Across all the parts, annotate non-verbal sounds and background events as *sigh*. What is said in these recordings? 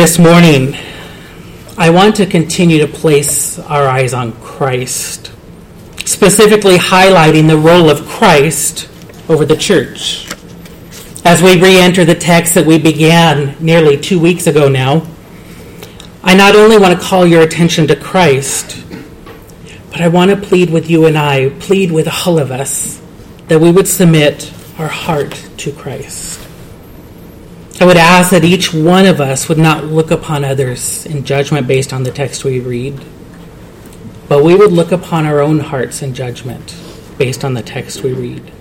This morning, I want to continue to place our eyes on Christ, specifically highlighting the role of Christ over the church. As we re enter the text that we began nearly two weeks ago now, I not only want to call your attention to Christ, but I want to plead with you and I, plead with all of us, that we would submit our heart to Christ. I would ask that each one of us would not look upon others in judgment based on the text we read, but we would look upon our own hearts in judgment based on the text we read.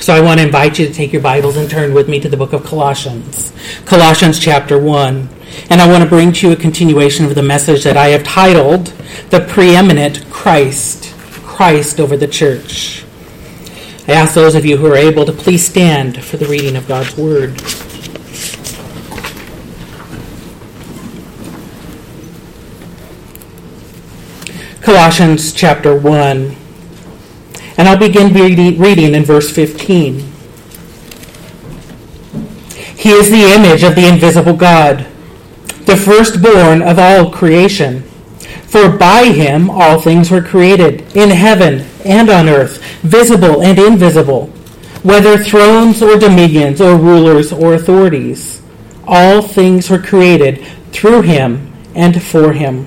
So I want to invite you to take your Bibles and turn with me to the book of Colossians, Colossians chapter 1. And I want to bring to you a continuation of the message that I have titled The Preeminent Christ, Christ over the Church. I ask those of you who are able to please stand for the reading of God's Word. Colossians chapter 1. And I'll begin reading in verse 15. He is the image of the invisible God, the firstborn of all creation. For by him all things were created, in heaven and on earth, visible and invisible, whether thrones or dominions or rulers or authorities. All things were created through him and for him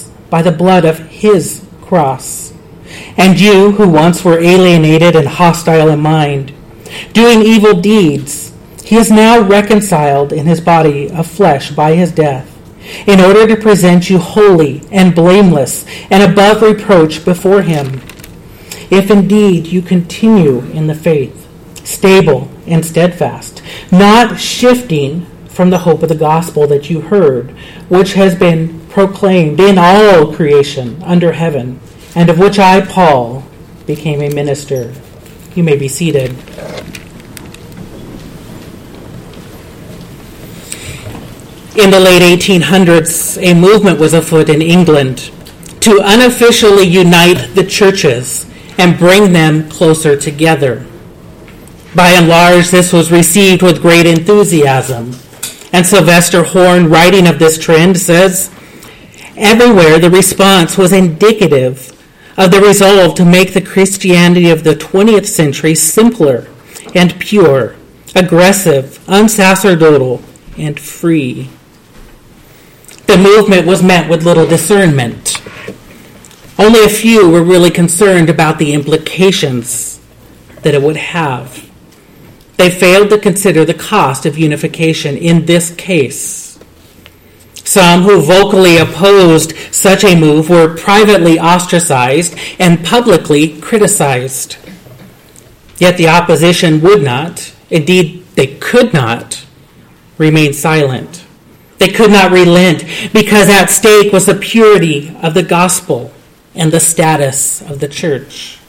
by the blood of his cross. And you, who once were alienated and hostile in mind, doing evil deeds, he is now reconciled in his body of flesh by his death, in order to present you holy and blameless and above reproach before him. If indeed you continue in the faith, stable and steadfast, not shifting from the hope of the gospel that you heard, which has been proclaimed in all creation under heaven, and of which I, Paul, became a minister. You may be seated. In the late 1800s, a movement was afoot in England to unofficially unite the churches and bring them closer together. By and large, this was received with great enthusiasm. And Sylvester Horne, writing of this trend, says Everywhere, the response was indicative of the resolve to make the Christianity of the 20th century simpler and pure, aggressive, unsacerdotal, and free. The movement was met with little discernment. Only a few were really concerned about the implications that it would have. They failed to consider the cost of unification in this case. Some who vocally opposed such a move were privately ostracized and publicly criticized. Yet the opposition would not, indeed, they could not, remain silent. They could not relent because at stake was the purity of the gospel and the status of the church.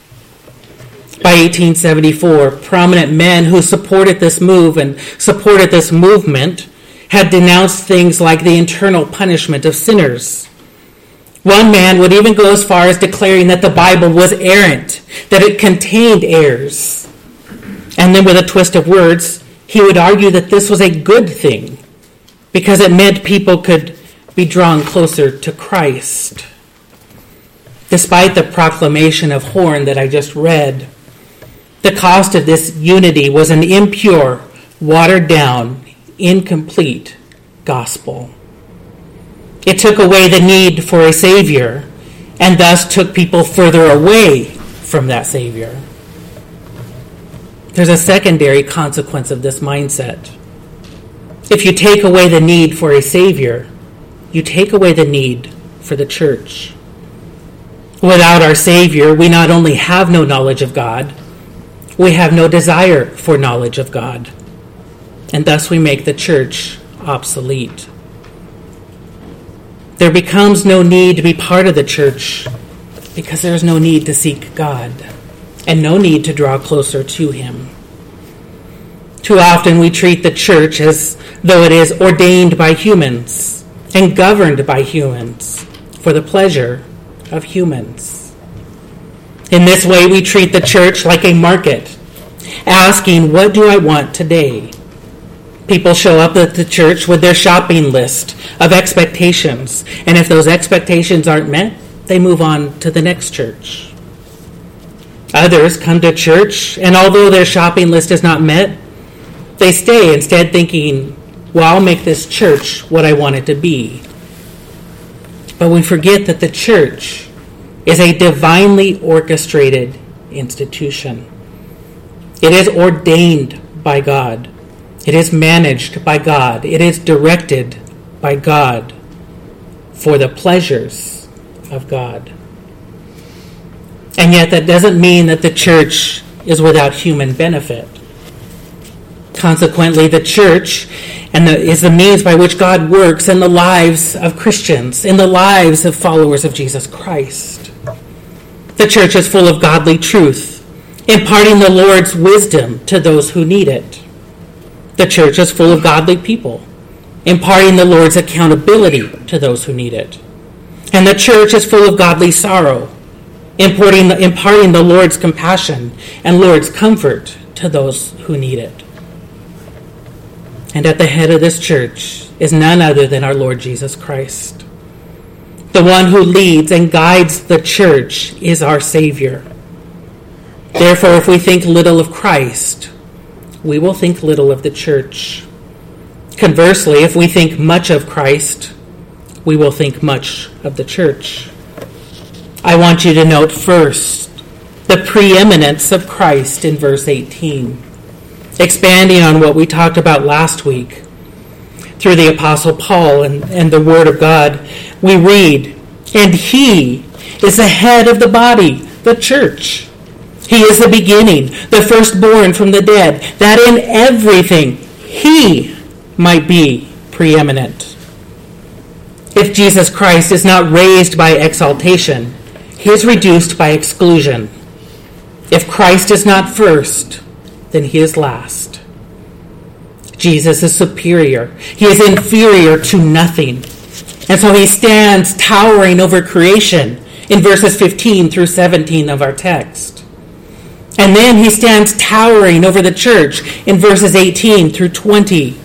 By 1874, prominent men who supported this move and supported this movement had denounced things like the internal punishment of sinners. One man would even go as far as declaring that the Bible was errant, that it contained errors. And then, with a twist of words, he would argue that this was a good thing because it meant people could be drawn closer to Christ. Despite the proclamation of Horne that I just read, the cost of this unity was an impure, watered down, incomplete gospel. It took away the need for a Savior and thus took people further away from that Savior. There's a secondary consequence of this mindset. If you take away the need for a Savior, you take away the need for the church. Without our Savior, we not only have no knowledge of God, we have no desire for knowledge of God and thus we make the church obsolete. there becomes no need to be part of the church because there is no need to seek God and no need to draw closer to Him. Too often we treat the church as though it is ordained by humans and governed by humans for the pleasure of humans. In this way, we treat the church like a market, asking, What do I want today? People show up at the church with their shopping list of expectations, and if those expectations aren't met, they move on to the next church. Others come to church, and although their shopping list is not met, they stay instead thinking, well, I'll make this church what I want it to be. But we forget that the church is a divinely orchestrated institution. It is ordained by God. It is managed by God. It is directed by God for the pleasures of God. And yet, that doesn't mean that the church is without human benefit. Consequently, the church and the, is the means by which God works in the lives of Christians, in the lives of followers of Jesus Christ. The church is full of godly truth, imparting the Lord's wisdom to those who need it. The church is full of godly people, imparting the Lord's accountability to those who need it. And the church is full of godly sorrow, imparting the, imparting the Lord's compassion and Lord's comfort to those who need it. And at the head of this church is none other than our Lord Jesus Christ. The one who leads and guides the church is our Savior. Therefore, if we think little of Christ, we will think little of the church. Conversely, if we think much of Christ, we will think much of the church. I want you to note first the preeminence of Christ in verse 18 expanding on what we talked about last week through the Apostle Paul and, and the Word of God, we read, And he is the head of the body, the church. He is the beginning, the firstborn from the dead, that in everything he might be preeminent. If Jesus Christ is not raised by exaltation, he is reduced by exclusion. If Christ is not first, then he is last. Jesus is superior. He is inferior to nothing. And so he stands towering over creation in verses 15 through 17 of our text. And then he stands towering over the church in verses 18 through 20.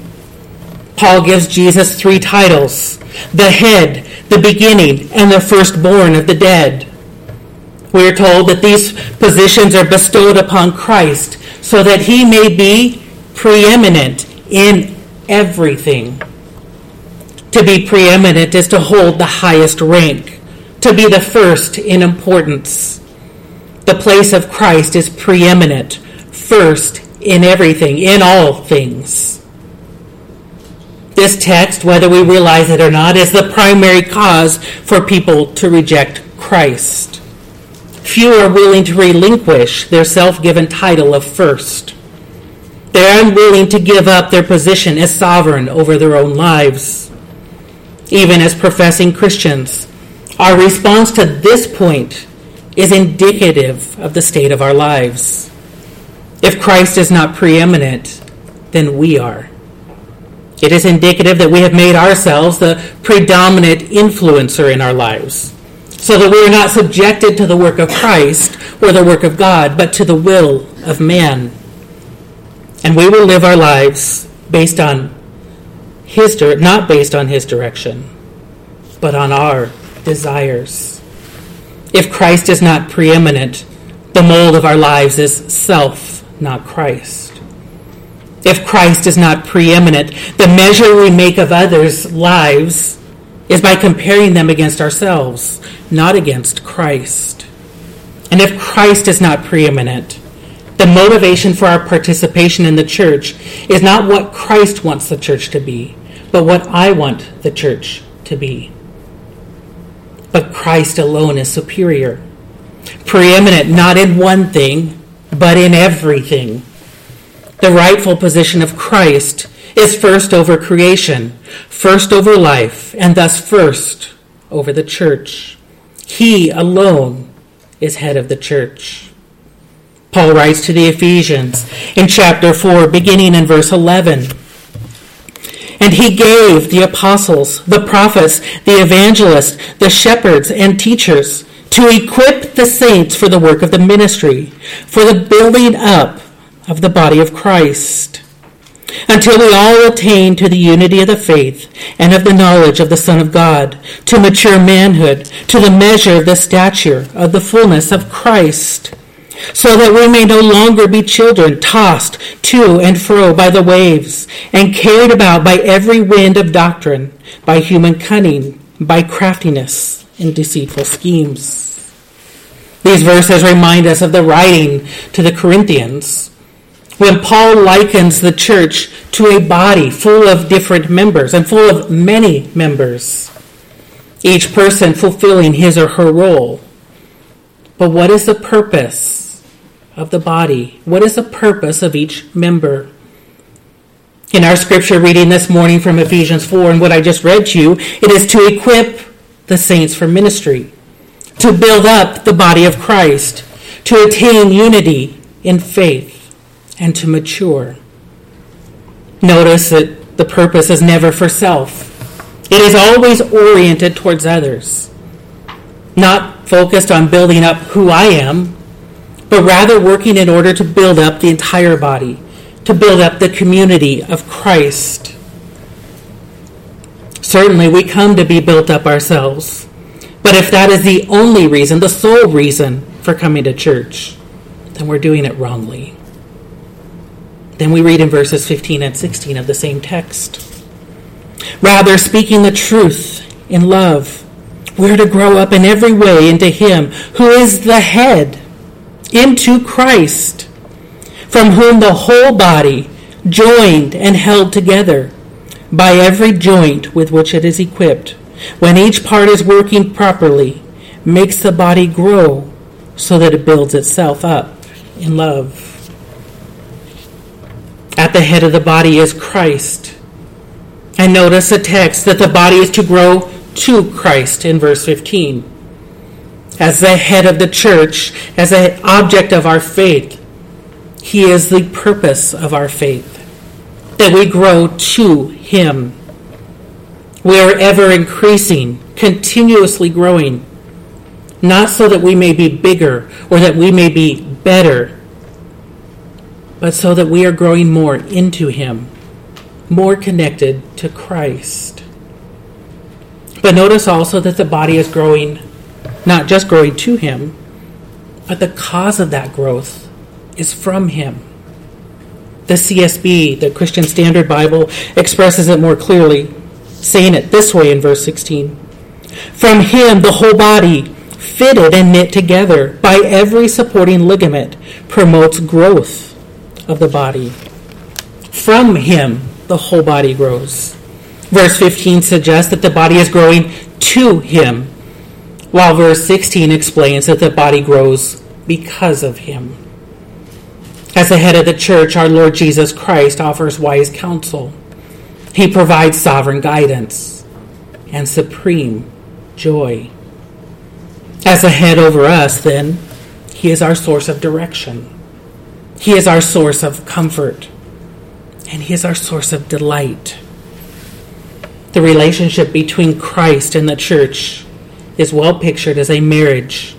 Paul gives Jesus three titles the head, the beginning, and the firstborn of the dead. We are told that these positions are bestowed upon Christ so that he may be preeminent in everything. To be preeminent is to hold the highest rank, to be the first in importance. The place of Christ is preeminent, first in everything, in all things. This text, whether we realize it or not, is the primary cause for people to reject Christ. Few are willing to relinquish their self given title of first. They are unwilling to give up their position as sovereign over their own lives. Even as professing Christians, our response to this point is indicative of the state of our lives. If Christ is not preeminent, then we are. It is indicative that we have made ourselves the predominant influencer in our lives so that we are not subjected to the work of Christ or the work of God, but to the will of man. And we will live our lives based on his not based on his direction, but on our desires. If Christ is not preeminent, the mold of our lives is self, not Christ. If Christ is not preeminent, the measure we make of others' lives is by comparing them against ourselves, not against Christ. And if Christ is not preeminent, the motivation for our participation in the church is not what Christ wants the church to be, but what I want the church to be. But Christ alone is superior, preeminent not in one thing, but in everything. The rightful position of Christ is first over creation, first over life, and thus first over the church. He alone is head of the church. Paul writes to the Ephesians in chapter 4, beginning in verse 11. And he gave the apostles, the prophets, the evangelists, the shepherds, and teachers to equip the saints for the work of the ministry, for the building up of the body of Christ, until we all attain to the unity of the faith and of the knowledge of the Son of God, to mature manhood, to the measure of the stature of the fullness of Christ so that we may no longer be children tossed to and fro by the waves and carried about by every wind of doctrine, by human cunning, by craftiness and deceitful schemes. These verses remind us of the writing to the Corinthians when Paul likens the church to a body full of different members and full of many members, each person fulfilling his or her role. But what is the purpose of the body? What is the purpose of each member? In our scripture reading this morning from Ephesians 4 and what I just read to you, it is to equip the saints for ministry, to build up the body of Christ, to attain unity in faith, and to mature. Notice that the purpose is never for self. It is always oriented towards others, not focused on building up who I am, but rather working in order to build up the entire body, to build up the community of Christ. Certainly, we come to be built up ourselves. But if that is the only reason, the sole reason for coming to church, then we're doing it wrongly. Then we read in verses 15 and 16 of the same text. Rather, speaking the truth in love, we're to grow up in every way into Him who is the head into Christ, from whom the whole body, joined and held together by every joint with which it is equipped, when each part is working properly, makes the body grow so that it builds itself up in love. At the head of the body is Christ. And notice the text that the body is to grow to Christ in verse 15 as the head of the church, as an object of our faith. He is the purpose of our faith, that we grow to Him. We are ever increasing, continuously growing, not so that we may be bigger or that we may be better, but so that we are growing more into Him, more connected to Christ. But notice also that the body is growing not just growing to Him, but the cause of that growth is from Him. The CSB, the Christian Standard Bible, expresses it more clearly, saying it this way in verse 16 From Him, the whole body, fitted and knit together by every supporting ligament, promotes growth of the body. From Him, the whole body grows. Verse 15 suggests that the body is growing to Him while verse 16 explains that the body grows because of him. As the head of the church, our Lord Jesus Christ offers wise counsel. He provides sovereign guidance and supreme joy. As the head over us, then, he is our source of direction. He is our source of comfort. And he is our source of delight. The relationship between Christ and the church is well pictured as a marriage.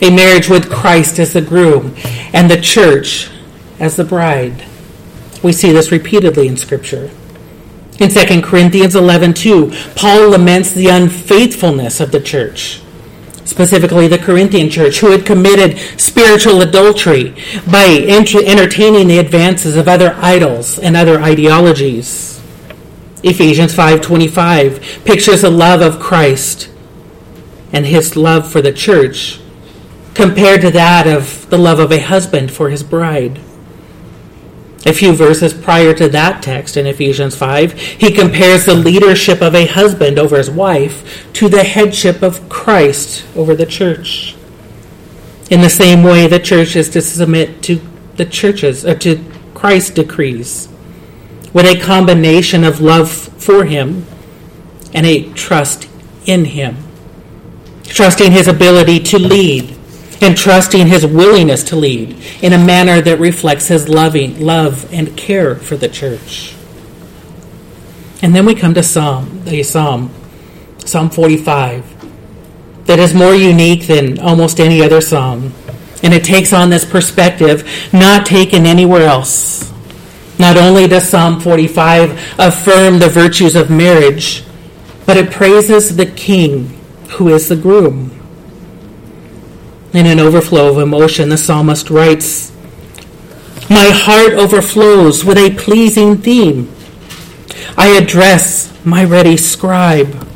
A marriage with Christ as the groom and the church as the bride. We see this repeatedly in Scripture. In 2 Corinthians 11:2, Paul laments the unfaithfulness of the church, specifically the Corinthian church, who had committed spiritual adultery by entertaining the advances of other idols and other ideologies. Ephesians 5:25 pictures the love of Christ and his love for the church compared to that of the love of a husband for his bride. A few verses prior to that text in Ephesians 5, he compares the leadership of a husband over his wife to the headship of Christ over the church. In the same way, the church is to submit to the churches, or to Christ's decrees, with a combination of love for him and a trust in him. Trusting his ability to lead, and trusting his willingness to lead in a manner that reflects his loving love and care for the church. And then we come to Psalm, the Psalm, Psalm 45, that is more unique than almost any other psalm. And it takes on this perspective not taken anywhere else. Not only does Psalm 45 affirm the virtues of marriage, but it praises the king who is the groom. In an overflow of emotion, the psalmist writes, My heart overflows with a pleasing theme. I address my ready scribe.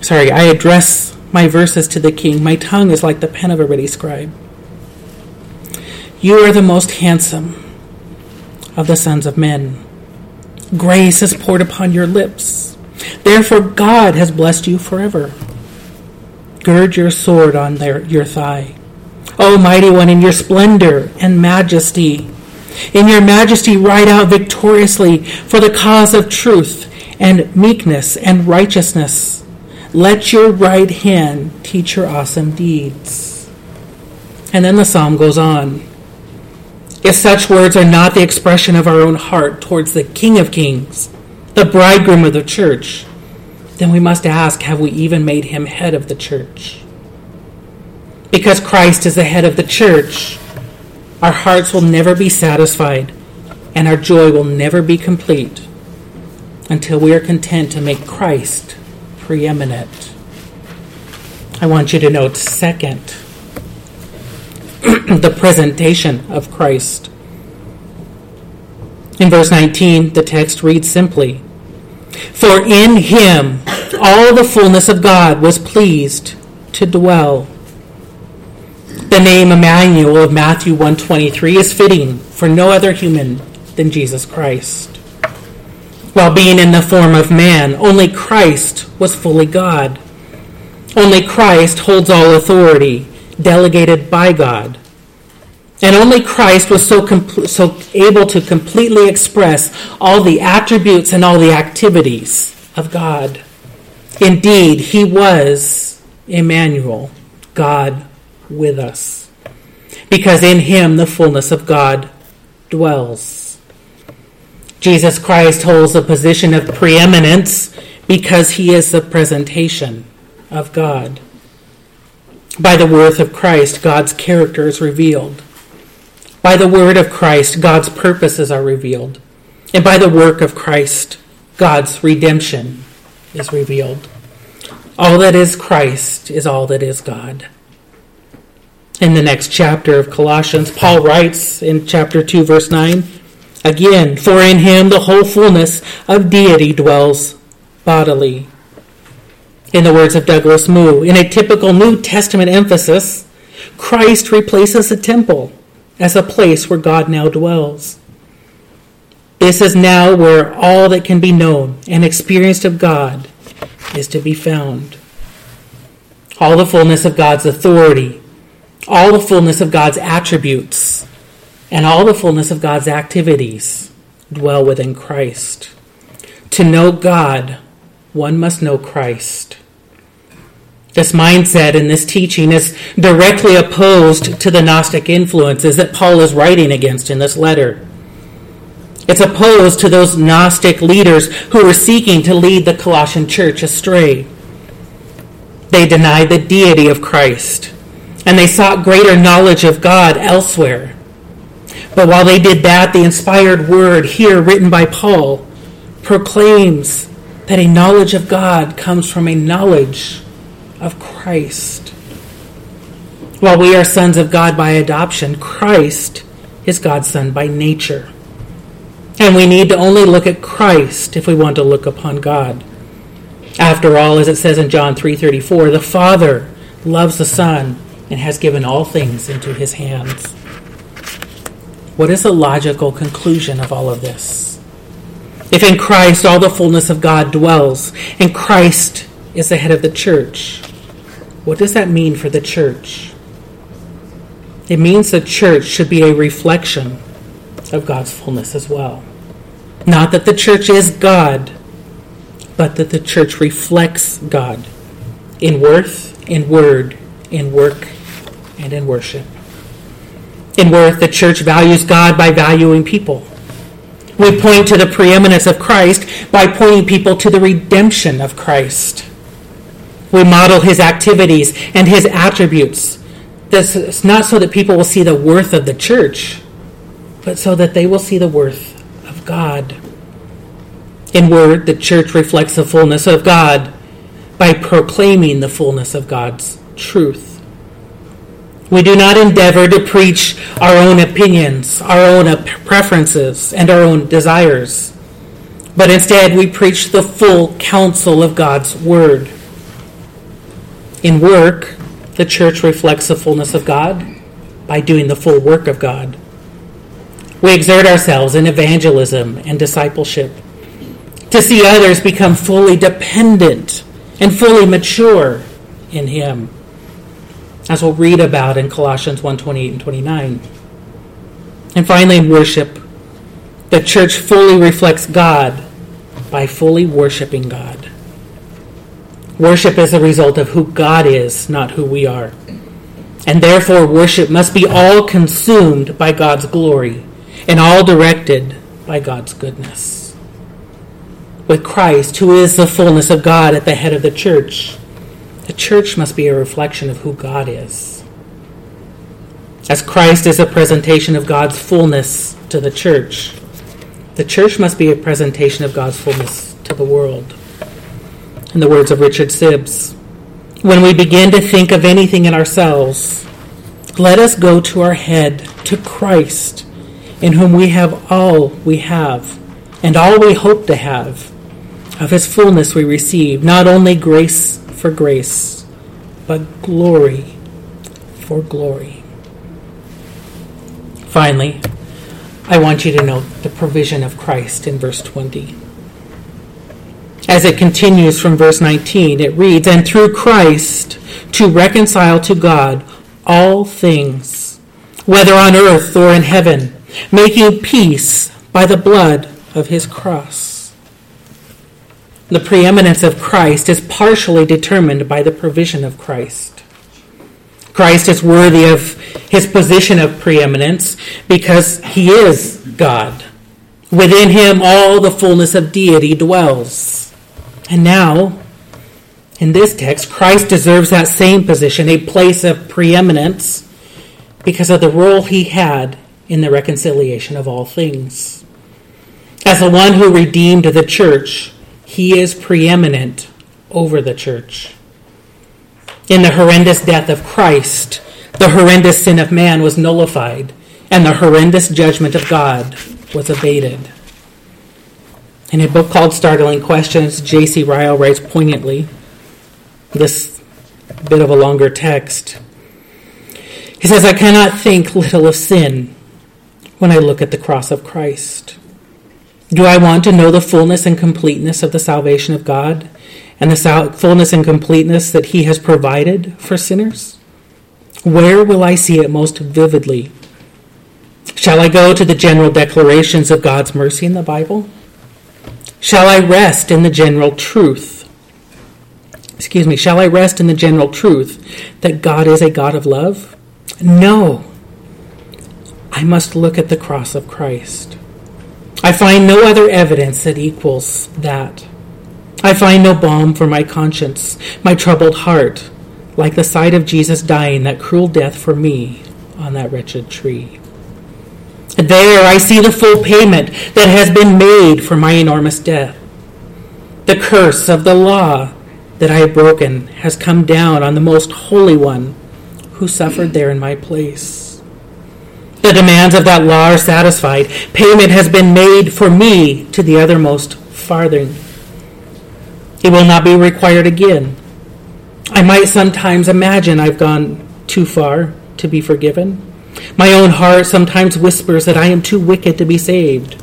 Sorry, I address my verses to the king. My tongue is like the pen of a ready scribe. You are the most handsome of the sons of men. Grace is poured upon your lips. Therefore, God has blessed you forever. Gird your sword on their, your thigh. O mighty one, in your splendor and majesty. In your majesty, ride out victoriously for the cause of truth and meekness and righteousness. Let your right hand teach your awesome deeds. And then the psalm goes on. If such words are not the expression of our own heart towards the King of Kings, the bridegroom of the church, then we must ask have we even made him head of the church? Because Christ is the head of the church, our hearts will never be satisfied and our joy will never be complete until we are content to make Christ preeminent. I want you to note, second, *clears throat* the presentation of Christ. In verse 19, the text reads simply For in him all the fullness of God was pleased to dwell. The name Emmanuel of Matthew 123 is fitting for no other human than Jesus Christ. While being in the form of man, only Christ was fully God. Only Christ holds all authority delegated by God. And only Christ was so, compl- so able to completely express all the attributes and all the activities of God. Indeed, he was Emmanuel, God with us. Because in him the fullness of God dwells. Jesus Christ holds a position of preeminence because he is the presentation of God. By the worth of Christ, God's character is revealed. By the word of Christ, God's purposes are revealed. And by the work of Christ, God's redemption is revealed. All that is Christ is all that is God. In the next chapter of Colossians, Paul writes in chapter 2, verse 9, again, For in him the whole fullness of deity dwells bodily in the words of Douglas Moo. In a typical New Testament emphasis, Christ replaces the temple as a place where God now dwells. This is now where all that can be known and experienced of God is to be found. All the fullness of God's authority, all the fullness of God's attributes, and all the fullness of God's activities dwell within Christ. To know God one must know Christ. This mindset and this teaching is directly opposed to the Gnostic influences that Paul is writing against in this letter. It's opposed to those Gnostic leaders who were seeking to lead the Colossian church astray. They denied the deity of Christ, and they sought greater knowledge of God elsewhere. But while they did that, the inspired word here written by Paul proclaims that a knowledge of God comes from a knowledge of Christ. While we are sons of God by adoption, Christ is God's Son by nature. And we need to only look at Christ if we want to look upon God. After all, as it says in John 3:34, the Father loves the Son and has given all things into his hands. What is the logical conclusion of all of this? If in Christ all the fullness of God dwells, and Christ is the head of the church, what does that mean for the church? It means the church should be a reflection of God's fullness as well. Not that the church is God, but that the church reflects God in worth, in word, in work, and in worship. In worth, the church values God by valuing people. We point to the preeminence of Christ by pointing people to the redemption of Christ. We model his activities and his attributes. This is not so that people will see the worth of the church, but so that they will see the worth of God. In word, the church reflects the fullness of God by proclaiming the fullness of God's truth. We do not endeavor to preach our own opinions, our own preferences, and our own desires, but instead we preach the full counsel of God's Word. In work, the church reflects the fullness of God by doing the full work of God. We exert ourselves in evangelism and discipleship to see others become fully dependent and fully mature in him as we'll read about in colossians 1 28 and 29 and finally in worship the church fully reflects god by fully worshiping god worship is a result of who god is not who we are and therefore worship must be all consumed by god's glory and all directed by god's goodness with Christ, who is the fullness of God at the head of the church, the church must be a reflection of who God is. As Christ is a presentation of God's fullness to the church, the church must be a presentation of God's fullness to the world. In the words of Richard Sibbes, when we begin to think of anything in ourselves, let us go to our head, to Christ, in whom we have all we have and all we hope to have of his fullness we receive not only grace for grace, but glory for glory. Finally, I want you to note the provision of Christ in verse 20. As it continues from verse 19, it reads, And through Christ to reconcile to God all things, whether on earth or in heaven, making peace by the blood of his cross. The preeminence of Christ is partially determined by the provision of Christ. Christ is worthy of his position of preeminence because he is God. Within him, all the fullness of deity dwells. And now, in this text, Christ deserves that same position, a place of preeminence, because of the role he had in the reconciliation of all things. As the one who redeemed the church, he is preeminent over the church. In the horrendous death of Christ, the horrendous sin of man was nullified, and the horrendous judgment of God was abated. In a book called Startling Questions, J.C. Ryle writes poignantly this bit of a longer text. He says, I cannot think little of sin when I look at the cross of Christ. Do I want to know the fullness and completeness of the salvation of God and the fullness and completeness that He has provided for sinners? Where will I see it most vividly? Shall I go to the general declarations of God's mercy in the Bible? Shall I rest in the general truth? Excuse me, shall I rest in the general truth that God is a God of love? No. I must look at the cross of Christ. I find no other evidence that equals that. I find no balm for my conscience, my troubled heart, like the sight of Jesus dying that cruel death for me on that wretched tree. There I see the full payment that has been made for my enormous debt. The curse of the law that I have broken has come down on the most holy one who suffered there in my place. The demands of that law are satisfied. Payment has been made for me to the othermost farthing. It will not be required again. I might sometimes imagine I've gone too far to be forgiven. My own heart sometimes whispers that I am too wicked to be saved.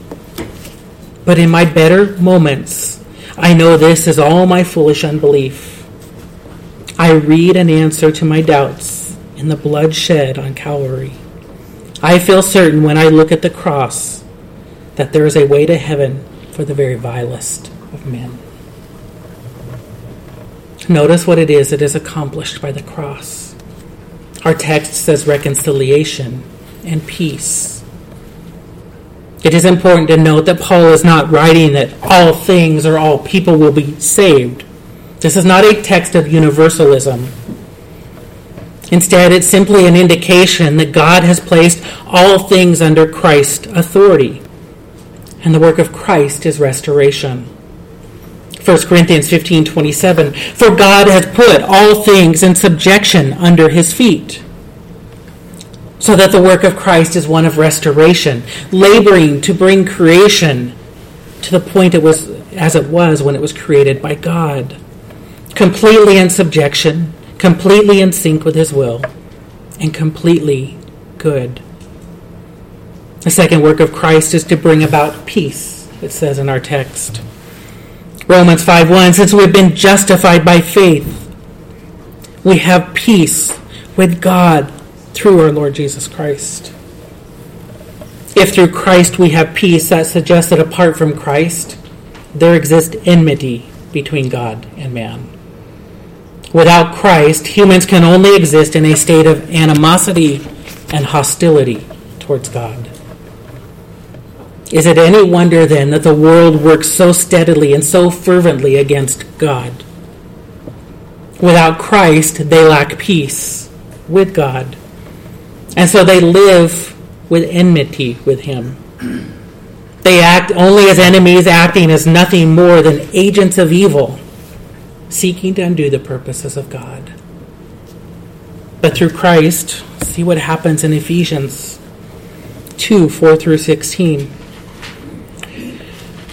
But in my better moments, I know this is all my foolish unbelief. I read an answer to my doubts in the blood shed on Calvary. I feel certain when I look at the cross that there is a way to heaven for the very vilest of men. Notice what it is that is accomplished by the cross. Our text says reconciliation and peace. It is important to note that Paul is not writing that all things or all people will be saved. This is not a text of universalism. Instead, it's simply an indication that God has placed all things under Christ's authority. And the work of Christ is restoration. 1 Corinthians 15 27. For God has put all things in subjection under his feet. So that the work of Christ is one of restoration, laboring to bring creation to the point it was as it was when it was created by God. Completely in subjection, completely in sync with his will, and completely good. The second work of Christ is to bring about peace, it says in our text. Romans 5:1 Since we've been justified by faith, we have peace with God through our Lord Jesus Christ. If through Christ we have peace, that suggests that apart from Christ, there exists enmity between God and man. Without Christ, humans can only exist in a state of animosity and hostility towards God. Is it any wonder then that the world works so steadily and so fervently against God? Without Christ, they lack peace with God. And so they live with enmity with Him. They act only as enemies, acting as nothing more than agents of evil, seeking to undo the purposes of God. But through Christ, see what happens in Ephesians 2 4 through 16.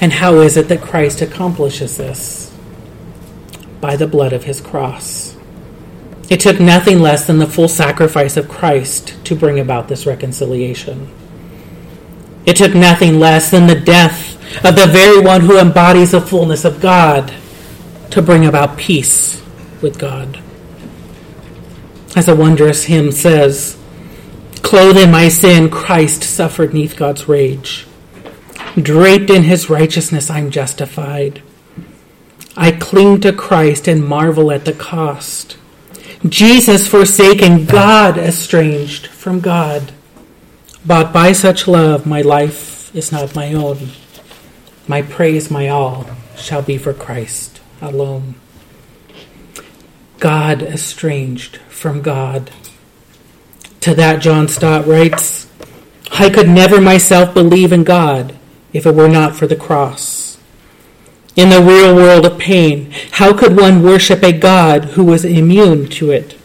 And how is it that Christ accomplishes this? By the blood of his cross. It took nothing less than the full sacrifice of Christ to bring about this reconciliation. It took nothing less than the death of the very one who embodies the fullness of God to bring about peace with God. As a wondrous hymn says, Clothed in my sin, Christ suffered neath God's rage. Draped in his righteousness, I'm justified. I cling to Christ and marvel at the cost. Jesus forsaken, God estranged from God. Bought by such love, my life is not my own. My praise, my all, shall be for Christ alone. God estranged from God. To that, John Stott writes I could never myself believe in God if it were not for the cross. In the real world of pain, how could one worship a God who was immune to it?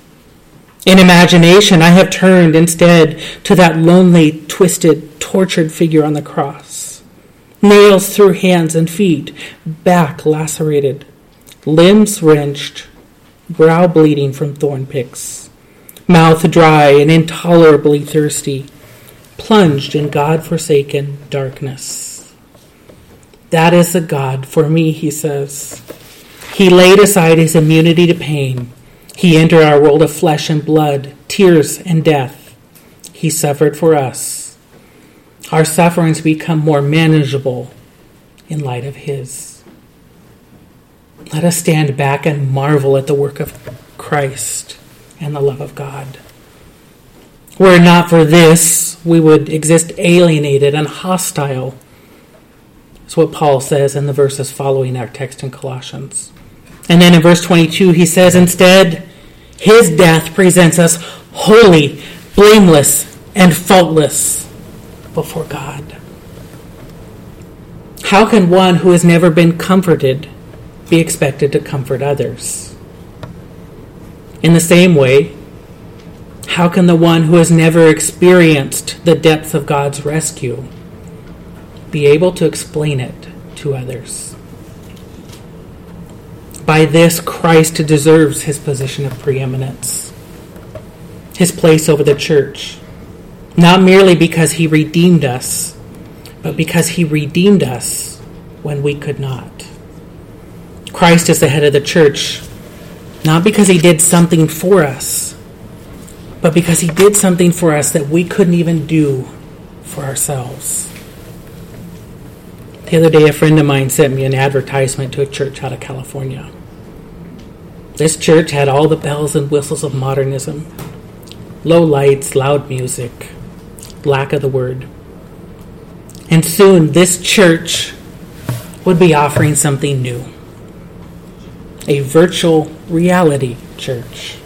In imagination, I have turned instead to that lonely, twisted, tortured figure on the cross. Nails through hands and feet, back lacerated, limbs wrenched, brow bleeding from thorn picks, mouth dry and intolerably thirsty, plunged in God forsaken darkness. That is the God for me, he says. He laid aside his immunity to pain. He entered our world of flesh and blood, tears and death. He suffered for us. Our sufferings become more manageable in light of his. Let us stand back and marvel at the work of Christ and the love of God. Were it not for this, we would exist alienated and hostile that's what Paul says in the verses following our text in Colossians. And then in verse 22, he says, instead, his death presents us holy, blameless, and faultless before God. How can one who has never been comforted be expected to comfort others? In the same way, how can the one who has never experienced the depth of God's rescue be able to explain it to others. By this, Christ deserves his position of preeminence, his place over the church, not merely because he redeemed us, but because he redeemed us when we could not. Christ is the head of the church, not because he did something for us, but because he did something for us that we couldn't even do for ourselves. The other day, a friend of mine sent me an advertisement to a church out of California. This church had all the bells and whistles of modernism low lights, loud music, lack of the word. And soon, this church would be offering something new a virtual reality church.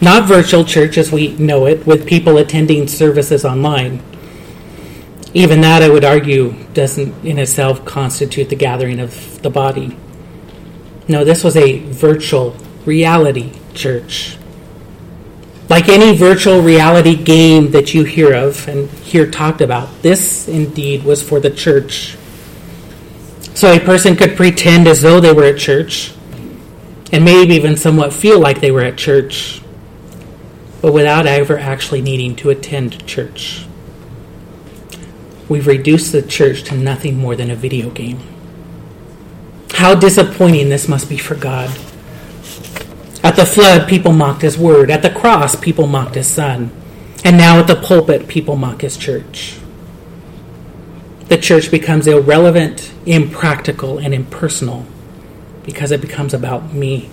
Not virtual church as we know it, with people attending services online even that, I would argue, doesn't in itself constitute the gathering of the body. No, this was a virtual reality church. Like any virtual reality game that you hear of and hear talked about, this indeed was for the church. So a person could pretend as though they were at church and maybe even somewhat feel like they were at church, but without ever actually needing to attend church we've reduced the church to nothing more than a video game. How disappointing this must be for God. At the flood, people mocked his word. At the cross, people mocked his son. And now at the pulpit, people mock his church. The church becomes irrelevant, impractical, and impersonal because it becomes about me.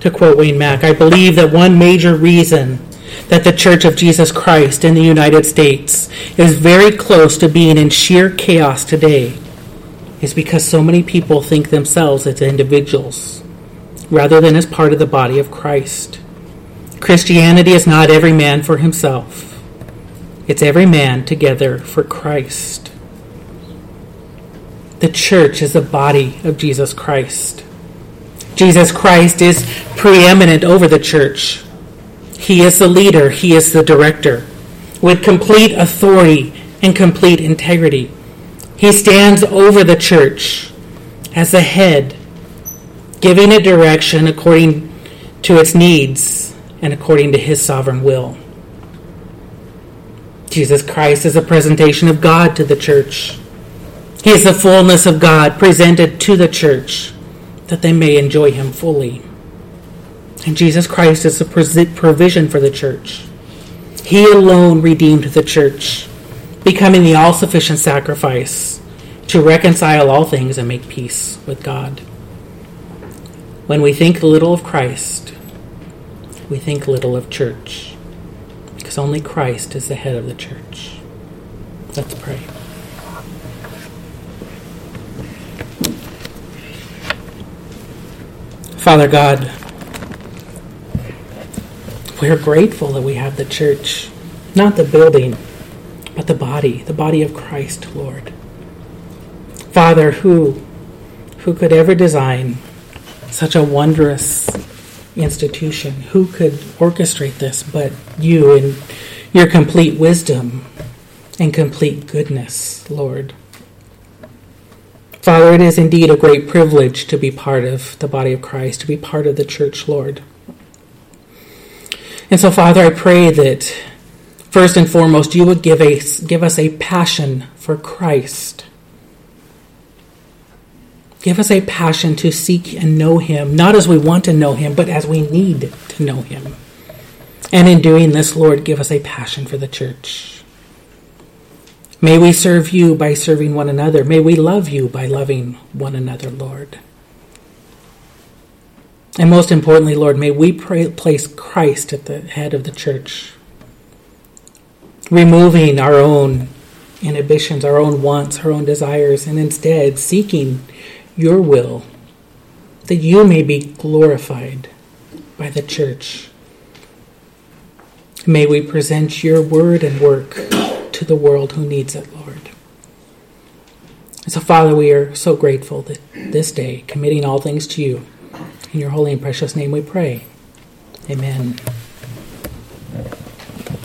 To quote Wayne Mack, I believe that one major reason that the Church of Jesus Christ in the United States is very close to being in sheer chaos today is because so many people think themselves as individuals rather than as part of the body of Christ. Christianity is not every man for himself, it's every man together for Christ. The church is the body of Jesus Christ. Jesus Christ is preeminent over the church. He is the leader, He is the director. With complete authority and complete integrity, He stands over the church as the head, giving it direction according to its needs and according to His sovereign will. Jesus Christ is a presentation of God to the church. He is the fullness of God presented to the church that they may enjoy Him fully. And Jesus Christ is the provision for the church. He alone redeemed the church, becoming the all sufficient sacrifice to reconcile all things and make peace with God. When we think little of Christ, we think little of church, because only Christ is the head of the church. Let's pray. Father God, we're grateful that we have the church, not the building, but the body, the body of Christ, Lord. Father, who who could ever design such a wondrous institution? Who could orchestrate this but you in your complete wisdom and complete goodness, Lord? Father, it is indeed a great privilege to be part of the body of Christ, to be part of the church, Lord. And so, Father, I pray that first and foremost, you would give, a, give us a passion for Christ. Give us a passion to seek and know Him, not as we want to know Him, but as we need to know Him. And in doing this, Lord, give us a passion for the church. May we serve you by serving one another. May we love you by loving one another, Lord. And most importantly, Lord, may we pray, place Christ at the head of the church, removing our own inhibitions, our own wants, our own desires, and instead seeking your will, that you may be glorified by the church. May we present your word and work to the world who needs it, Lord. So, Father, we are so grateful that this day, committing all things to you, in your holy and precious name we pray. Amen.